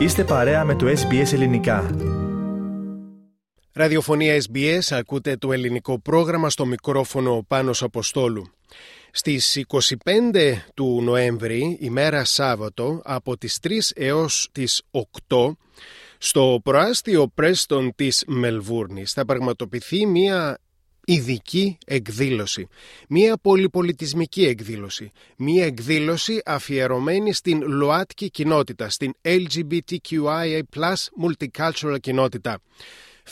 Είστε παρέα με το SBS Ελληνικά. Ραδιοφωνία SBS, ακούτε το ελληνικό πρόγραμμα στο μικρόφωνο Πάνος Αποστόλου. Στις 25 του Νοέμβρη, ημέρα Σάββατο, από τις 3 έως τις 8, στο προάστιο Πρέστον της Μελβούρνης θα πραγματοποιηθεί μια ειδική εκδήλωση. Μία πολυπολιτισμική εκδήλωση. Μία εκδήλωση αφιερωμένη στην ΛΟΑΤΚΙ κοινότητα, στην LGBTQIA multicultural κοινότητα.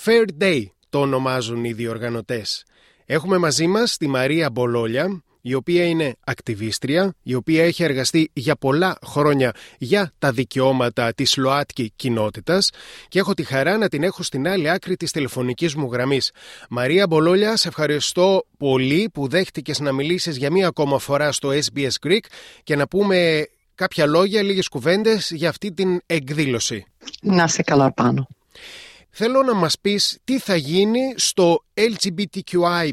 Fair Day το ονομάζουν οι διοργανωτές. Έχουμε μαζί μας τη Μαρία Μπολόλια, η οποία είναι ακτιβίστρια, η οποία έχει εργαστεί για πολλά χρόνια για τα δικαιώματα της ΛΟΑΤΚΙ κοινότητας και έχω τη χαρά να την έχω στην άλλη άκρη της τηλεφωνικής μου γραμμής. Μαρία Μπολόλια, σε ευχαριστώ πολύ που δέχτηκες να μιλήσεις για μία ακόμα φορά στο SBS Greek και να πούμε κάποια λόγια, λίγες κουβέντες για αυτή την εκδήλωση. Να σε καλά πάνω. Θέλω να μας πεις τι θα γίνει στο LGBTQI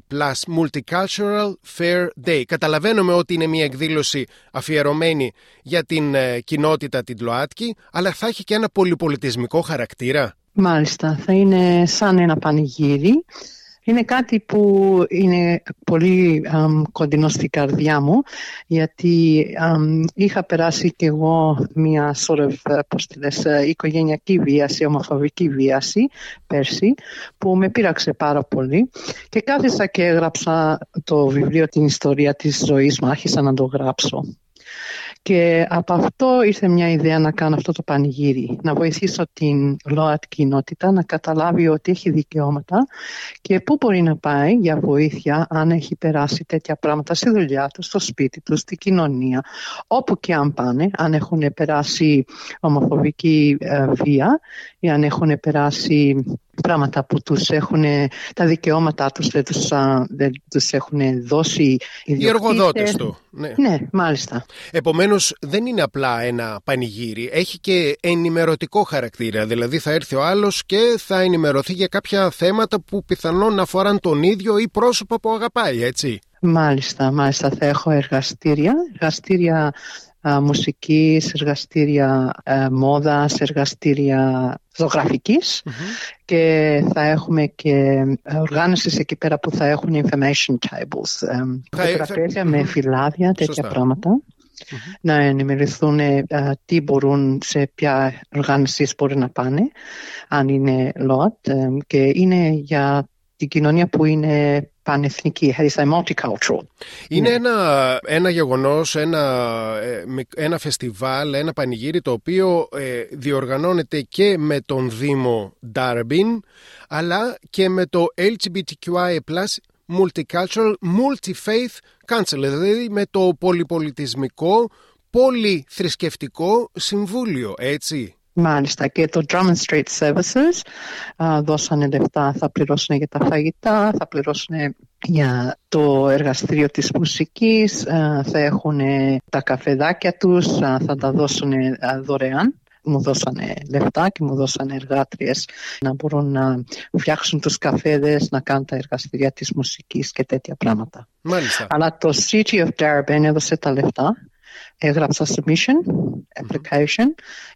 Multicultural Fair Day. Καταλαβαίνουμε ότι είναι μια εκδήλωση αφιερωμένη για την ε, κοινότητα την ΛΟΑΤΚΙ, αλλά θα έχει και ένα πολυπολιτισμικό χαρακτήρα. Μάλιστα, θα είναι σαν ένα πανηγύρι είναι κάτι που είναι πολύ κοντινό στην καρδιά μου γιατί είχα περάσει και εγώ μια sort of, πώς τη λες, ε, οικογενειακή βίαση, ομοφοβική βίαση πέρσι που με πείραξε πάρα πολύ και κάθισα και έγραψα το βιβλίο την ιστορία της ζωής μου, άρχισα να το γράψω. Και από αυτό ήρθε μια ιδέα να κάνω αυτό το πανηγύρι, να βοηθήσω την ΛΟΑΤ κοινότητα να καταλάβει ότι έχει δικαιώματα και πού μπορεί να πάει για βοήθεια αν έχει περάσει τέτοια πράγματα στη δουλειά τους, στο σπίτι τους, στη κοινωνία, όπου και αν πάνε, αν έχουν περάσει ομοφοβική ε, βία ή αν έχουν περάσει πράγματα που τους έχουν, τα δικαιώματά τους δεν τους, δεν τους έχουν δώσει οι εργοδότες του. Ναι. ναι, μάλιστα. Επομένως δεν είναι απλά ένα πανηγύρι, έχει και ενημερωτικό χαρακτήρα, δηλαδή θα έρθει ο άλλος και θα ενημερωθεί για κάποια θέματα που πιθανόν αφοράν τον ίδιο ή πρόσωπα που αγαπάει, έτσι. Μάλιστα, μάλιστα θα έχω εργαστήρια, εργαστήρια α, μουσικής, εργαστήρια α, μόδας, εργαστήρια και θα έχουμε και οργάνωσης εκεί πέρα που θα έχουν information tables, τραπέζια με φυλάδια, τέτοια πράγματα. Να ενημερωθούν τι μπορούν, σε ποια οργάνωσης μπορούν να πάνε, αν είναι LOT και είναι για την κοινωνία που είναι πανεθνική, multicultural. Είναι ναι. ένα, ένα γεγονός, ένα, ε, ένα φεστιβάλ, ένα πανηγύρι το οποίο ε, διοργανώνεται και με τον Δήμο Ντάρμπιν αλλά και με το LGBTQIA+, Multicultural Multi-Faith Council, δηλαδή με το πολυπολιτισμικό, πολυθρησκευτικό συμβούλιο, έτσι. Μάλιστα και το Drummond Street Services α, δώσανε λεφτά, θα πληρώσουν για τα φαγητά, θα πληρώσουν για το εργαστήριο της μουσικής, θα έχουν τα καφεδάκια τους, θα τα δώσουν δωρεάν μου δώσανε λεφτά και μου δώσανε εργάτριες να μπορούν να φτιάξουν τους καφέδες, να κάνουν τα εργαστήρια της μουσικής και τέτοια πράγματα. Μάλιστα. Αλλά το City of Darabin έδωσε τα λεφτά έγραψα submission, application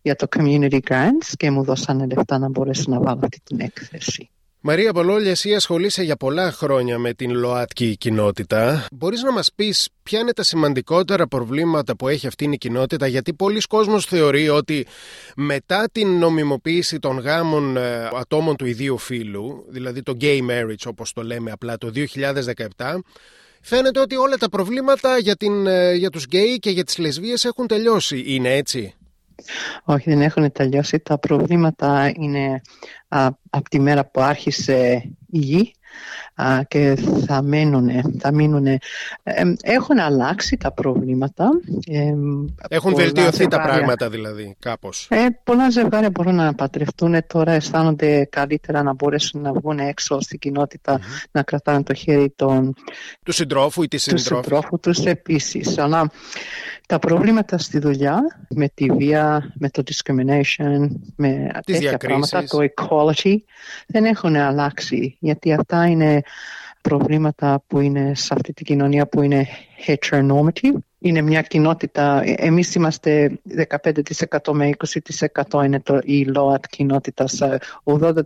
για το community grants και μου δώσανε λεφτά να μπορέσω να βάλω αυτή την έκθεση. Μαρία Πολόλια, εσύ ασχολείσαι για πολλά χρόνια με την ΛΟΑΤΚΙ κοινότητα. Μπορείς να μας πεις ποια είναι τα σημαντικότερα προβλήματα που έχει αυτή η κοινότητα, γιατί πολλοί κόσμος θεωρεί ότι μετά την νομιμοποίηση των γάμων ε, ατόμων του ιδίου φύλου, δηλαδή το gay marriage όπως το λέμε απλά το 2017, Φαίνεται ότι όλα τα προβλήματα για, την, ε, για τους γκέι και για τις λεσβίες έχουν τελειώσει. Είναι έτσι; Όχι, δεν έχουν τελειώσει. Τα προβλήματα είναι από τη μέρα που άρχισε η γη και θα μείνουν, θα έχουν αλλάξει τα προβλήματα. έχουν βελτιωθεί τα πράγματα δηλαδή κάπως. Ε, πολλά ζευγάρια μπορούν να παντρευτούν τώρα αισθάνονται καλύτερα να μπορέσουν να βγουν έξω στην κοινότητα να κρατάνε το χέρι των, του συντρόφου ή της συντρόφου. Τους συντρόφου τους επίσης. Αλλά τα προβλήματα στη δουλειά με τη βία, με το discrimination, με Τις τέτοια πράγματα, το equality δεν έχουν αλλάξει γιατί αυτά είναι προβλήματα που είναι σε αυτή την κοινωνία που είναι heteronormative είναι μια κοινότητα, εμείς είμαστε 15% με 20% είναι το, η ΛΟΑΤ κοινότητα, 80%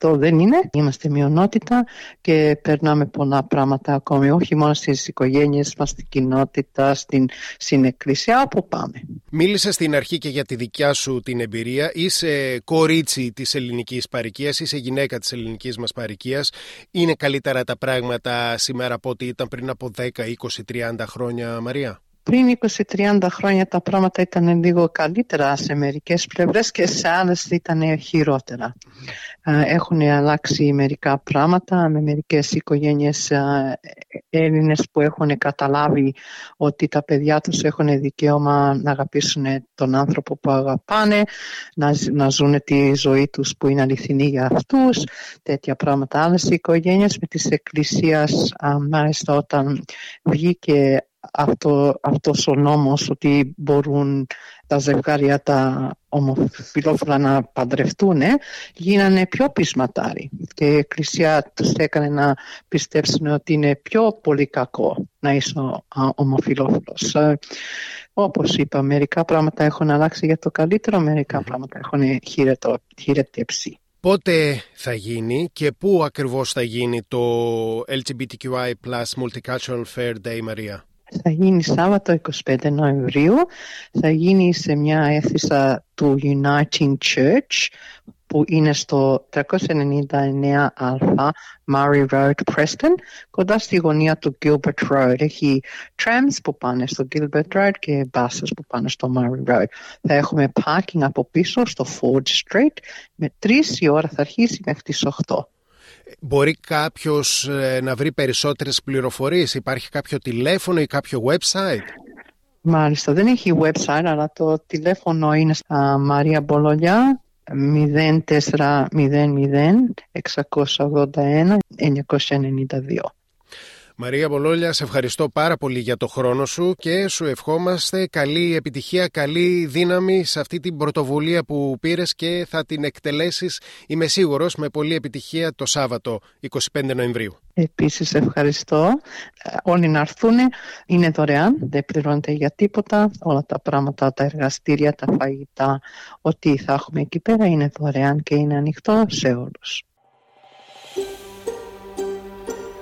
δεν είναι. Είμαστε μειονότητα και περνάμε πολλά πράγματα ακόμη, όχι μόνο στις οικογένειες μας, στην κοινότητα, στην συνεκκλησία, όπου πάμε. Μίλησες στην αρχή και για τη δικιά σου την εμπειρία. Είσαι κορίτσι της ελληνικής παρικίας, είσαι γυναίκα της ελληνικής μας παρικίας. Είναι καλύτερα τα πράγματα σήμερα από ό,τι ήταν πριν από 10, 20, 30 χρόνια, Μαρία; Πριν 20-30 χρόνια τα πράγματα ήταν λίγο καλύτερα σε μερικές πλευρές και σε άλλες ήταν χειρότερα. Έχουν αλλάξει μερικά πράγματα με μερικές οικογένειες Έλληνες που έχουν καταλάβει ότι τα παιδιά τους έχουν δικαίωμα να αγαπήσουν τον άνθρωπο που αγαπάνε, να, να ζουν τη ζωή τους που είναι αληθινή για αυτούς, τέτοια πράγματα. Άλλες οικογένειες με τις εκκλησίες, μάλιστα όταν βγήκε αυτό, αυτός ο νόμος ότι μπορούν τα ζευγάρια τα ομοφιλόφιλα να παντρευτούν γίνανε πιο πεισματάροι και η Εκκλησία τους έκανε να πιστέψουν ότι είναι πιο πολύ κακό να είσαι ομοφιλόφιλος. Ε, όπως είπα, μερικά πράγματα έχουν αλλάξει για το καλύτερο, μερικά πράγματα έχουν χειρετέψει. Πότε θα γίνει και πού ακριβώς θα γίνει το LGBTQI plus Multicultural Fair Day, Μαρία; Θα γίνει Σάββατο 25 Νοεμβρίου, θα γίνει σε μια αίθουσα του Uniting Church που είναι στο 399α Murray Road, Preston, κοντά στη γωνία του Gilbert Road. Έχει trams που πάνε στο Gilbert Road και buses που πάνε στο Murray Road. Θα έχουμε parking από πίσω στο Ford Street. Με τρεις η ώρα θα αρχίσει μέχρι τις 8. Μπορεί κάποιος ε, να βρει περισσότερες πληροφορίες, υπάρχει κάποιο τηλέφωνο ή κάποιο website; Μάλιστα, δεν έχει website, αλλά το τηλέφωνο είναι στα Μαρία Μπολολιά 0400 681 992. Μαρία Μπολόλια, σε ευχαριστώ πάρα πολύ για το χρόνο σου και σου ευχόμαστε καλή επιτυχία, καλή δύναμη σε αυτή την πρωτοβουλία που πήρες και θα την εκτελέσεις, είμαι σίγουρος, με πολλή επιτυχία το Σάββατο 25 Νοεμβρίου. Επίσης ευχαριστώ. Όλοι να έρθουν, είναι δωρεάν, δεν πληρώνεται για τίποτα. Όλα τα πράγματα, τα εργαστήρια, τα φαγητά, ό,τι θα έχουμε εκεί πέρα είναι δωρεάν και είναι ανοιχτό σε όλους.